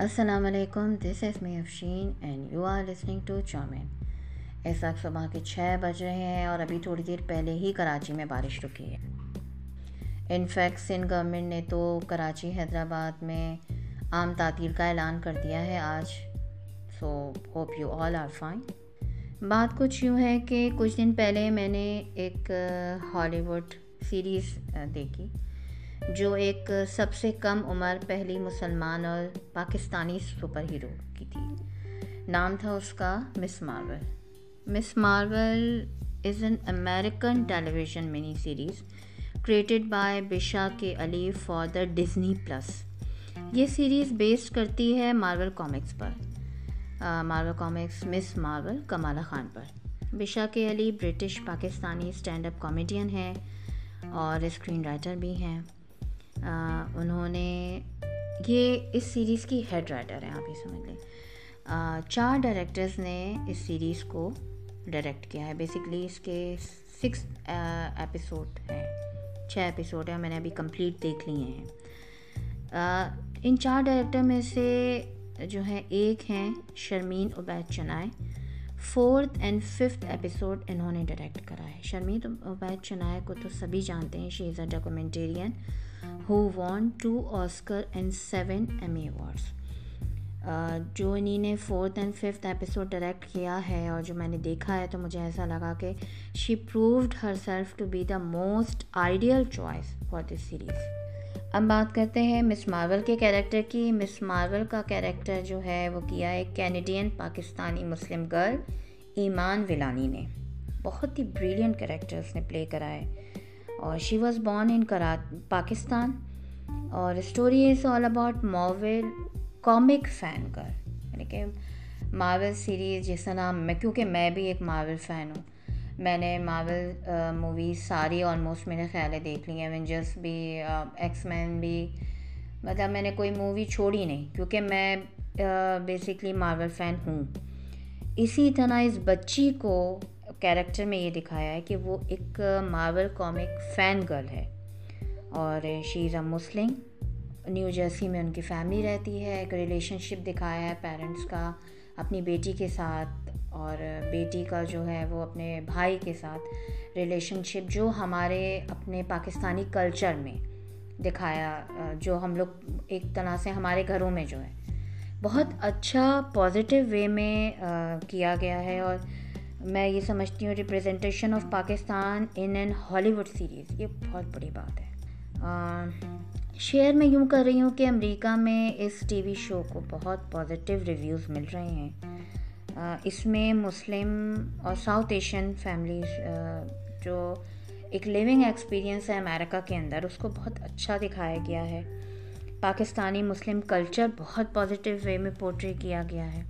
السلام علیکم this is me Afshin and you are listening to chowmein اس وقت صبح کے چھ بج رہے ہیں اور ابھی تھوڑی دیر پہلے ہی کراچی میں بارش رکی ہے۔ انفیکٹ سندھ گورنمنٹ نے تو کراچی، حیدرآباد میں عام تعطیل کا اعلان کر دیا ہے آج۔ So hope you all are fine بات کچھ یوں ہے کہ کچھ دن پہلے میں نے ایک ہالی ووڈ سیریز دیکھی۔ جو ایک سب سے کم عمر پہلی مسلمان اور پاکستانی سپر ہیرو کی تھی۔ نام تھا اس کا Ms Marvel. Ms Marvel is an American television mini series created by Bisha K Ali for the Disney plus. یہ سیریز بیسڈ کرتی ہے مارول کامکس پر۔ Marvel Comics Ms Marvel Kamala Khan پر۔ Bisha K Ali British Pakistani stand up comedian ہیں اور screen writer بھی ہیں۔ انہوں نے یہ اس سیریز کی ہیڈ رائٹر ہیں، آپ یہ سمجھ لیں۔ چار ڈائریکٹرز نے اس سیریز کو ڈائریکٹ کیا ہے۔ بیسکلی اس کے سکس ایپیسوڈ ہیں۔ چھ ایپیسوڈ ہیں میں نے ابھی کمپلیٹ دیکھ لیے ہیں۔ ان چار ڈائریکٹر میں سے جو ہے ایک ہیں Sharmeen Obaid Chinoy. Fourth and fifth episode انہوں نے ڈائریکٹ کرا ہے۔ شرمین عبید چنائے کو تو سبھی جانتے ہیں she is a documentarian who won two Oscar and seven Emmy awards جو انہیں نے fourth and fifth episode direct کیا ہے اور جو میں نے دیکھا ہے تو مجھے ایسا لگا کہ she proved herself to be the most ideal choice for this series اب بات کرتے ہیں مس مارول کے کیریکٹر کی. مس مارول کا کیریکٹر جو ہے وہ کیا ہے؟ کینیڈین پاکستانی مسلم گرل ایمان ولانی نے. بہت ہی بریلینٹ کیریکٹر اس نے پلے کرا ہے. اور شی واز بورن ان کرا پاکستان اور story is all about Marvel comic fan کر یعنی کہ ماول سیریز جس کا نام میں کیونکہ میں بھی ایک ماول فین ہوں. میں نے ماول موویز ساری آلموسٹ میرے خیال ہے دیکھ لی ہیں. ایونجرس بھی ایکس مین بھی. مطلب میں نے کوئی مووی چھوڑی نہیں. کیونکہ میں بیسکلی ماول فین ہوں. اسی طرح اس بچی کو کیریکٹر میں یہ دکھایا ہے کہ وہ ایک مارول کامک فین گرل ہے اور شی is a Muslim, new Jersey میں ان کی فیملی رہتی ہے، ایک ریلیشن شپ دکھایا ہے پیرنٹس کا اپنی بیٹی کے ساتھ اور بیٹی کا جو ہے وہ اپنے بھائی کے ساتھ ریلیشن شپ جو ہمارے اپنے پاکستانی کلچر میں دکھایا، جو ہم لوگ ایک طرح سے ہمارے گھروں میں جو ہے۔ بہت اچھا پازیٹیو وے میں کیا گیا ہے اور میں یہ سمجھتی ہوں representation of Pakistan in an Hollywood series یہ بہت بڑی بات ہے۔ شیئر میں یوں کر رہی ہوں کہ امریکہ میں اس ٹی وی شو کو بہت پازیٹیو ریویوز مل رہے ہیں۔ اس میں مسلم اور ساؤتھ ایشین فیملیز جو ایک لیونگ ایکسپیرئنس ہے امریکہ کے اندر، اس کو بہت اچھا دکھایا گیا ہے۔ پاکستانی مسلم کلچر بہت پازیٹیو وے میں پورٹری کیا گیا ہے۔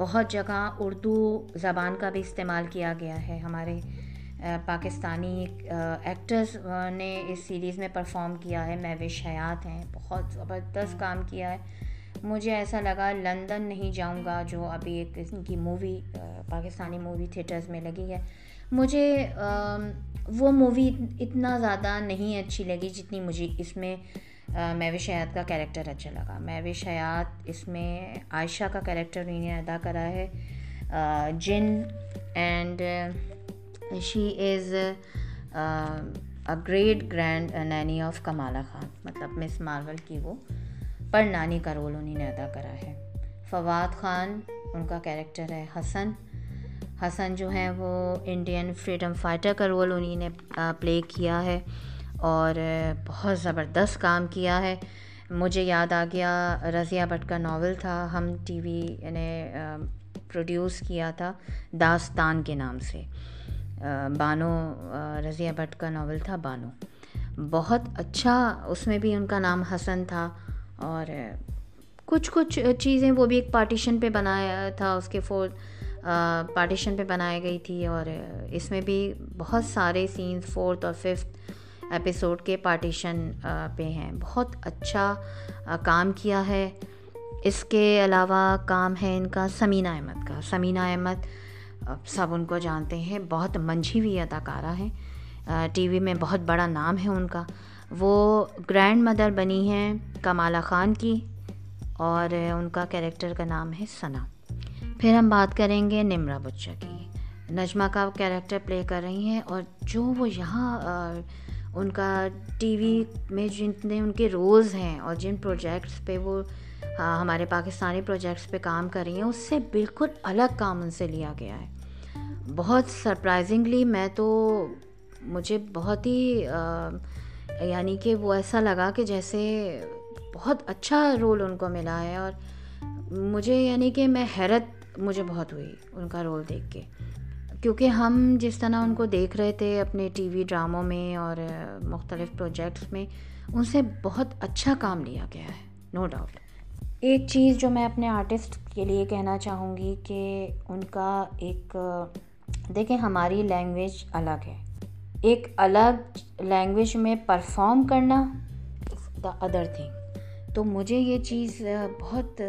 بہت جگہ اردو زبان کا بھی استعمال کیا گیا ہے۔ ہمارے پاکستانی ایکٹرز نے اس سیریز میں پرفارم کیا ہے۔ محوش حیات ہیں۔ بہت زبردست کام کیا ہے۔ مجھے ایسا لگا لندن نہیں جاؤں گا، جو ابھی ایک قسم کی مووی پاکستانی مووی تھیٹرز میں لگی ہے۔ مجھے وہ مووی اتنا زیادہ نہیں اچھی لگی جتنی مجھے اس میں محوش حیات کا کیریکٹر اچھا لگا۔ محوش حیات اس میں عائشہ کا کیریکٹر انہیں ادا کرا ہے۔ جن and she is a great grand nani of Kamala Khan مطلب مس مارول کی وہ پر نانی کا رول انہیں نے ادا کرا ہے۔ فواد خان، ان کا کیریکٹر ہے حسن۔ حسن جو ہیں وہ انڈین فریڈم فائٹر کا رول انہیں نے پلے کیا ہے۔ اور بہت زبردست کام کیا ہے۔ مجھے یاد آ گیا، رضیہ بٹ کا ناول تھا، ہم ٹی وی نے پروڈیوس کیا تھا داستان کے نام سے۔ بانو رضیہ بٹ کا ناول تھا بانو۔ بہت اچھا اس میں بھی ان کا نام حسن تھا اور کچھ کچھ چیزیں وہ بھی ایک پارٹیشن پہ بنایا تھا، اس کے فورتھ پارٹیشن پہ بنائی گئی تھی اور اس میں بھی بہت سارے سینس فورتھ اور ففتھ ایپیسوڈ کے پارٹیشن پہ ہیں۔ بہت اچھا کام کیا ہے۔ اس کے علاوہ کام ہے ان کا سمینہ احمد کا۔ سمینہ احمد سب ان کو جانتے ہیں۔ بہت منجھی ہوئی اداکارہ ہیں۔ ٹی وی میں بہت بڑا نام ہے ان کا۔ وہ گرینڈ مدر بنی ہیں کمالا خان کی اور ان کا کیریکٹر کا نام ہے ثنا پھر ہم بات کریں گے نمرا بچہ کی۔ نجمہ کا کیریکٹر پلے کر رہی ہیں اور جو وہ یہاں ان کا ٹی وی میں جتنے ان کے رولز ہیں اور جن پروجیکٹس پہ وہ ہمارے پاکستانی پروجیکٹس پہ کام کر رہی ہیں، اس سے بالکل الگ کام ان سے لیا گیا ہے۔ بہت سرپرائزنگلی میں تو مجھے بہت ہی یعنی کہ وہ ایسا لگا کہ جیسے بہت اچھا رول ان کو ملا ہے اور مجھے یعنی کہ میں حیرت، مجھے بہت ہوئی ان کا رول دیکھ کے۔ کیونکہ ہم جس طرح ان کو دیکھ رہے تھے اپنے ٹی وی ڈراموں میں اور مختلف پروجیکٹس میں، ان سے بہت اچھا کام لیا گیا ہے نو ڈاؤٹ ایک چیز جو میں اپنے آرٹسٹ کے لیے کہنا چاہوں گی کہ ان کا ایک دیکھیں ہماری لینگویج الگ ہے۔ ایک الگ لینگویج میں پرفارم کرنا دا ادر تھنگ تو مجھے یہ چیز بہت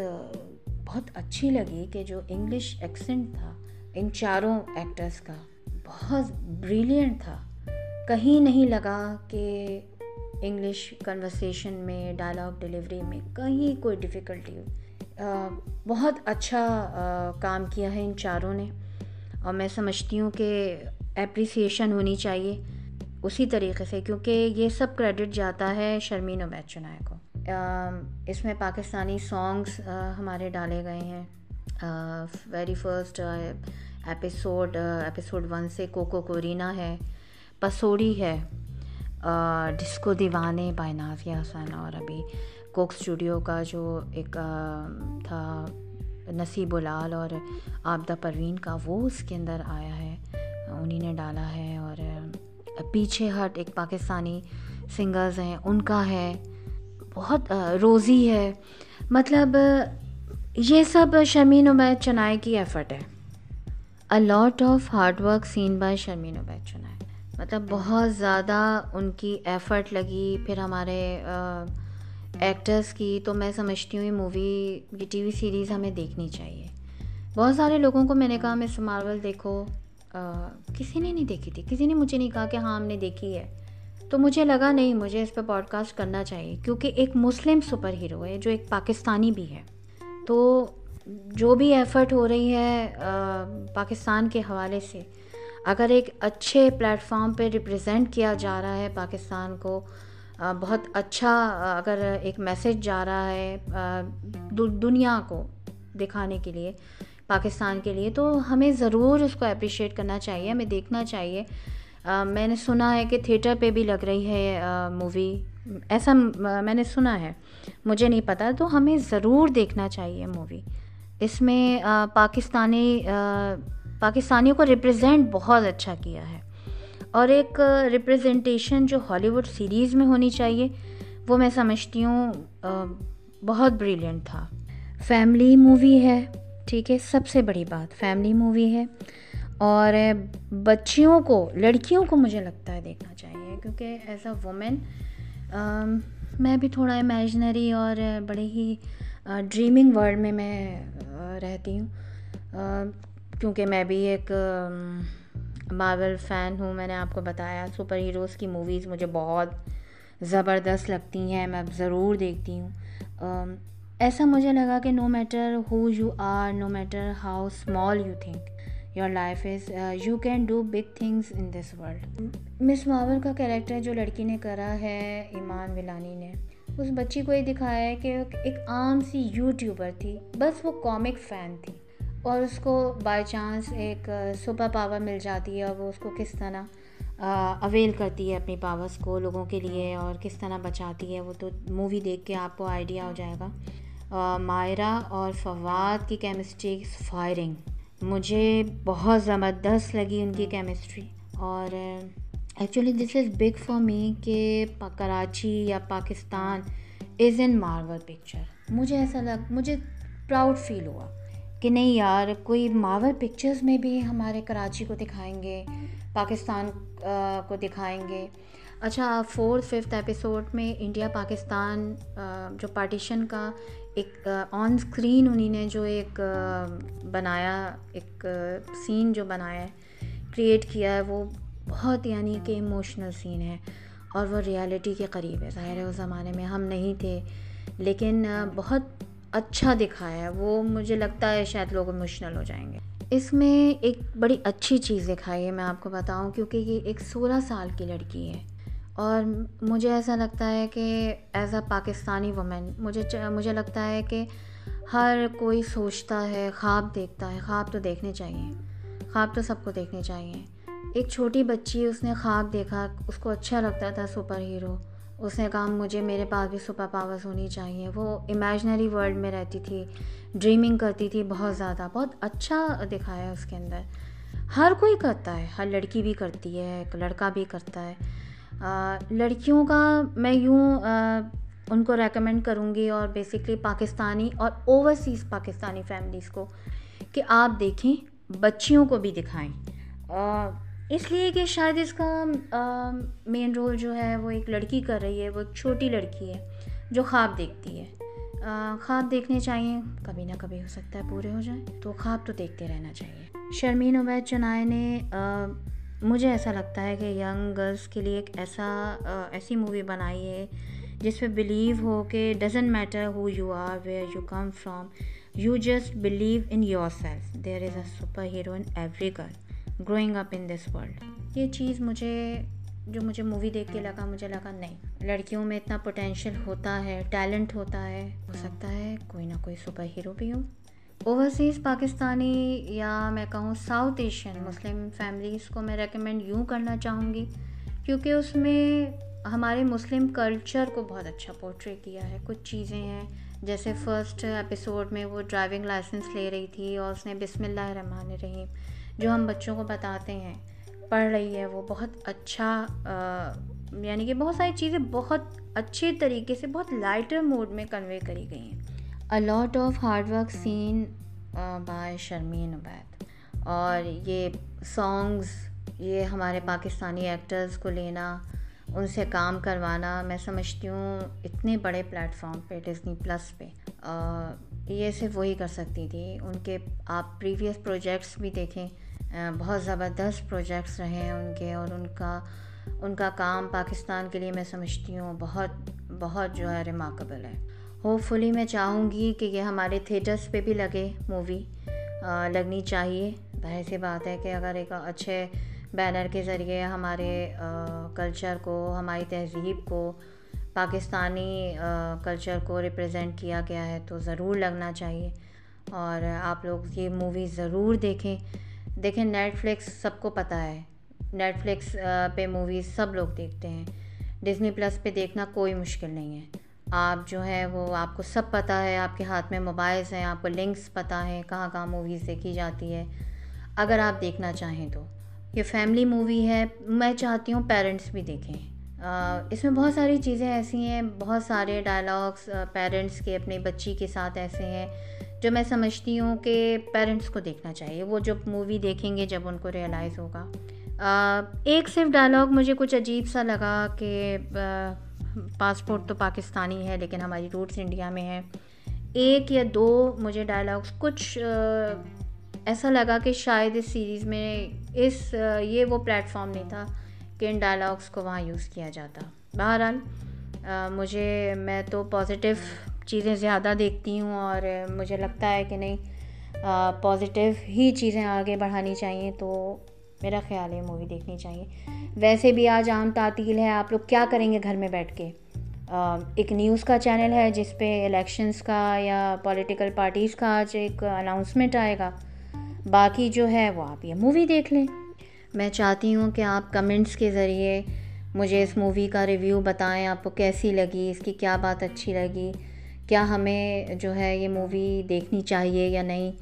بہت اچھی لگی کہ جو انگلش ایکسنٹ تھا ان چاروں ایکٹرس کا بہت بریلینٹ تھا۔ کہیں نہیں لگا کہ انگلش کنورسیشن میں ڈائلاگ ڈلیوری میں کہیں کوئی ڈفیکلٹی ہو بہت اچھا کام کیا ہے ان چاروں نے۔ اور میں سمجھتی ہوں کہ اپریسیشن ہونی چاہیے اسی طریقے سے، کیونکہ یہ سب کریڈٹ جاتا ہے شرمین عبید چنائے کو۔ اس میں پاکستانی سانگس ہمارے ڈالے گئے ہیں۔ Very first episode episode one سے کوکو کورینا ہے پسوڑی ہے ڈسکو دیوانے بائی نازیہ حسن اور ابھی کوک اسٹوڈیو کا جو ایک تھا نصیب الال اور آبدہ پروین کا وہ اس کے اندر آیا ہے انہیں نے ڈالا ہے اور پیچھے ہٹ ایک پاکستانی سنگرز ہیں ان کا ہے بہت روزی ہے مطلب یہ سب شرمین عبید چنائے کی ایفرٹ ہے۔ A lot of hard work seen by Sharmeen Obaid Chinoy مطلب بہت زیادہ ان کی ایفرٹ لگی۔ پھر ہمارے ایکٹرس کی تو میں سمجھتی ہوں یہ مووی یہ ٹی وی سیریز ہمیں دیکھنی چاہیے۔ بہت سارے لوگوں کو میں نے کہا مس مارول دیکھو۔ کسی نے نہیں دیکھی تھی۔ کسی نے مجھے نہیں کہا کہ ہاں ہم نے دیکھی ہے۔ تو مجھے لگا نہیں، مجھے اس پہ پوڈ کاسٹ کرنا چاہیے۔ کیونکہ ایک مسلم سپر ہیرو ہے جو ایک پاکستانی بھی ہے۔ تو جو بھی ایفرٹ ہو رہی ہے پاکستان کے حوالے سے، اگر ایک اچھے پلیٹفارم پہ ریپرزینٹ کیا جا رہا ہے پاکستان کو بہت اچھا اگر ایک میسج جا رہا ہے دنیا کو دکھانے کے لیے، پاکستان کے لیے، تو ہمیں ضرور اس کو اپریشیٹ کرنا چاہیے، ہمیں دیکھنا چاہیے۔ میں نے سنا ہے کہ تھیٹر پہ بھی لگ رہی ہے مووی۔ ایسا میں نے سنا ہے۔ مجھے نہیں پتہ تو ہمیں ضرور دیکھنا چاہیے مووی۔ اس میں پاکستانی پاکستانیوں کو ریپرزینٹ بہت اچھا کیا ہے۔ اور ایک ریپرزنٹیشن جو ہالی ووڈ سیریز میں ہونی چاہیے، وہ میں سمجھتی ہوں بہت بریلینٹ تھا۔ فیملی مووی ہے، ٹھیک ہے، سب سے بڑی بات فیملی مووی ہے۔ اور بچیوں کو، لڑکیوں کو مجھے لگتا ہے دیکھنا چاہیے، کیونکہ ایز اے وومین میں بھی تھوڑا امیجنری اور بڑے ہی ڈریمنگ ورلڈ میں میں رہتی ہوں۔ کیونکہ میں بھی ایک ماول فین ہوں، میں نے آپ کو بتایا سپر ہیروز کی موویز مجھے بہت زبردست لگتی ہیں، میں ضرور دیکھتی ہوں۔ ایسا مجھے لگا کہ no matter who you are no matter how small you think your life is you can do big things in this world Ms Marvel کا کیریکٹر جو لڑکی نے کرا ہے ایمان ولانی نے اس بچی کو یہ دکھایا ہے کہ ایک عام سی یوٹیوبر تھی بس وہ کامک فین تھی اور اس کو بائی چانس ایک سپر پاور مل جاتی ہے اور وہ اس کو کس طرح اویل کرتی ہے اپنی پاورس کو لوگوں کے لیے اور کس طرح بچاتی ہے وہ تو مووی دیکھ کے آپ کو آئیڈیا ہو جائے گا مائرہ اور فواد کی کیمسٹری فائرنگ مجھے بہت زبردست لگی ان کی کیمسٹری اور actually this is big for me کہ کراچی یا Pakistan is in Marvel picture مجھے ایسا لگ، مجھے پراؤڈ فیل ہوا کہ نہیں یار، کوئی مارول پکچرز میں بھی ہمارے کراچی کو دکھائیں گے، پاکستان uh, کو دکھائیں گے۔ اچھا فورتھ ففتھ ایپیسوڈ میں انڈیا پاکستان uh, جو پارٹیشن کا ایک آن اسکرین انہیں نے جو ایک بنایا، ایک سین جو بنایا ہے کریٹ کیا ہے، وہ بہت یعنی کہ ایموشنل سین ہے اور وہ ریالٹی کے قریب ہے۔ ظاہر ہے، اس زمانے میں ہم نہیں تھے، لیکن بہت اچھا دکھایا ہے۔ وہ مجھے لگتا ہے شاید لوگ ایموشنل ہو جائیں گے۔ اس میں ایک بڑی اچھی چیز دکھائی ہے، میں آپ کو بتاؤں، کیونکہ یہ ایک سولہ سال کی لڑکی ہے۔ اور مجھے ایسا لگتا ہے کہ ایز اے پاکستانی وومین مجھے مجھے لگتا ہے کہ ہر کوئی سوچتا ہے، خواب دیکھتا ہے، خواب تو دیکھنے چاہیے، خواب تو سب کو دیکھنے چاہیے۔ ایک چھوٹی بچی، اس نے خواب دیکھا، اس کو اچھا لگتا تھا سپر ہیرو۔ اس نے کہا، مجھے میرے پاس بھی سپر پاورز ہونی چاہیے۔ وہ امیجنری ورلڈ میں رہتی تھی ڈریمنگ کرتی تھی بہت زیادہ، بہت اچھا دکھایا اس کے اندر۔ ہر کوئی کرتا ہے، ہر لڑکی بھی کرتی ہے، ایک لڑکا بھی کرتا ہے۔ لڑکیوں کا میں یوں ان کو ریکمینڈ کروں گی اور بیسکلی پاکستانی اور اوورسیز پاکستانی فیملیز کو کہ آپ دیکھیں، بچیوں کو بھی دکھائیں۔ اس لیے کہ شاید اس کا مین رول جو ہے وہ ایک لڑکی کر رہی ہے، وہ ایک چھوٹی لڑکی ہے جو خواب دیکھتی ہے۔ خواب دیکھنے چاہیے، کبھی نہ کبھی ہو سکتا ہے پورے ہو جائیں، تو خواب تو دیکھتے رہنا چاہیے۔ شرمین عبید چنائے نے مجھے ایسا لگتا ہے کہ ینگ گرلس کے لیے ایک ایسا ایسی مووی بنائی ہے جس پہ بلیو ہو کہ doesn't matter who you are where you come from you just believe in yourself there is a superhero in every girl growing up in this world یہ چیز مجھے، جو مجھے مووی دیکھ کے لگا، مجھے لگا نہیں۔ لڑکیوں میں اتنا پوٹینشیل ہوتا ہے ٹیلنٹ ہوتا ہے، ہو سکتا ہے کوئی نہ کوئی سپر ہیرو بھی ہو۔ اوورسیز پاکستانی یا میں کہوں ساؤتھ ایشین مسلم فیملیز کو میں ریکمینڈ یوں کرنا چاہوں گی کیونکہ اس میں ہمارے مسلم کلچر کو بہت اچھا پورٹری کیا ہے۔ کچھ چیزیں ہیں، جیسے فرسٹ ایپیسوڈ میں وہ ڈرائیونگ لائسنس لے رہی تھی اور اس نے بسم اللہ الرحمن الرحیم جو ہم بچوں کو بتاتے ہیں پڑھ رہی ہے، وہ بہت اچھا یعنی کہ بہت ساری چیزیں بہت اچھے طریقے سے بہت لائٹر موڈ میں کنوے کری گئی ہیں۔ A lot of hard work seen by Sharmeen Obaid اور یہ سانگز یہ ہمارے پاکستانی ایکٹرز کو لینا، ان سے کام کروانا، میں سمجھتی ہوں اتنے بڑے پلیٹفارم پہ ڈزنی پلس پہ یہ صرف وہی کر سکتی تھی۔ ان کے آپ پریویس پروجیکٹس بھی دیکھیں بہت زبردست پروجیکٹس رہے ہیں ان کے، اور ان کا ان کا کام پاکستان کے لیے میں سمجھتی ہوں بہت بہت جو ہے ریمارکبل ہے۔ ہوپ فلی میں چاہوں گی کہ یہ ہمارے تھیٹرس پہ بھی لگے مووی لگنی چاہیے. ظاہر سی بات ہے کہ اگر ایک اچھے بینر کے ذریعے ہمارے کلچر کو، ہماری تہذیب کو پاکستانی کلچر کو ریپرزینٹ کیا گیا ہے تو ضرور لگنا چاہیے. اور آپ لوگ یہ مووی ضرور دیکھیں. دیکھیں نیٹ فلکس سب کو پتہ ہے. نیٹ فلکس پہ موویز سب لوگ دیکھتے ہیں. ڈزنی پلس پہ دیکھنا کوئی مشکل نہیں ہے. آپ جو ہے وہ آپ کو سب پتہ ہے، آپ کے ہاتھ میں موبائلس ہیں، آپ کو لنکس پتہ ہیں کہاں کہاں موویز دیکھی جاتی ہے۔ اگر آپ دیکھنا چاہیں تو۔ یہ فیملی مووی ہے، میں چاہتی ہوں پیرنٹس بھی دیکھیں۔ اس میں بہت ساری چیزیں ایسی ہیں، بہت سارے ڈائلاگس پیرنٹس کے اپنی بچی کے ساتھ ایسے ہیں۔ جو میں سمجھتی ہوں کہ پیرنٹس کو دیکھنا چاہیے۔ وہ جب مووی دیکھیں گے جب ان کو ریئلائز ہوگا۔ ایک صرف ڈائلاگ مجھے کچھ عجیب سا لگا کہ پاسپورٹ تو پاکستانی ہے، لیکن ہماری روٹس انڈیا میں ہے ایک یا دو مجھے ڈائلاگس کچھ ایسا لگا کہ شاید اس سیریز میں اس یہ وہ پلیٹفارم نہیں تھا کہ ان ڈائلاگس کو وہاں یوز کیا جاتا۔ بہرحال مجھے، میں تو پازیٹیو چیزیں زیادہ دیکھتی ہوں اور مجھے لگتا ہے کہ نہیں پازیٹیو ہی چیزیں آگے بڑھانی چاہیے تو میرا خیال ہے مووی دیکھنی چاہیے۔ ویسے بھی آج عام تعطیل ہے، آپ لوگ کیا کریں گے گھر میں بیٹھ کے؟ ایک نیوز کا چینل ہے جس پہ الیکشنس کا یا پولیٹیکل پارٹیز کا آج ایک اناؤنسمنٹ آئے گا۔ باقی جو ہے وہ آپ یہ مووی دیکھ لیں۔ میں چاہتی ہوں کہ آپ کمنٹس کے ذریعے مجھے اس مووی کا ریویو بتائیں، آپ کو کیسی لگی، اس کی کیا بات اچھی لگی؟ کیا ہمیں جو ہے یہ مووی دیکھنی چاہیے یا نہیں؟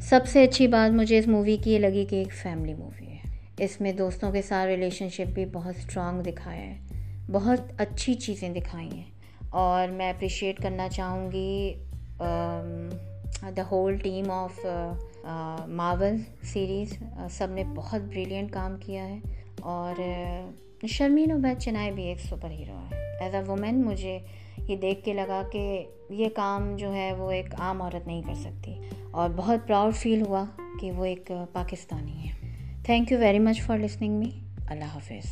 سب سے اچھی بات مجھے اس مووی کی یہ لگی کہ ایک فیملی مووی ہے۔ اس میں دوستوں کے ساتھ ریلیشن شپ بھی بہت اسٹرانگ دکھایا ہے۔ بہت اچھی چیزیں دکھائی ہیں۔ اور میں اپریشیٹ کرنا چاہوں گی the whole team of Marvel series سب نے بہت بریلینٹ کام کیا ہے۔ اور شرمین عبید چنائے بھی ایک سپر ہیرو ہے۔ ایز اے وومین مجھے یہ دیکھ کے لگا کہ یہ کام جو ہے وہ ایک عام عورت نہیں کر سکتی۔ اور بہت پراؤڈ فیل ہوا کہ وہ ایک پاکستانی ہے۔ Thank you very much for listening me اللہ حافظ.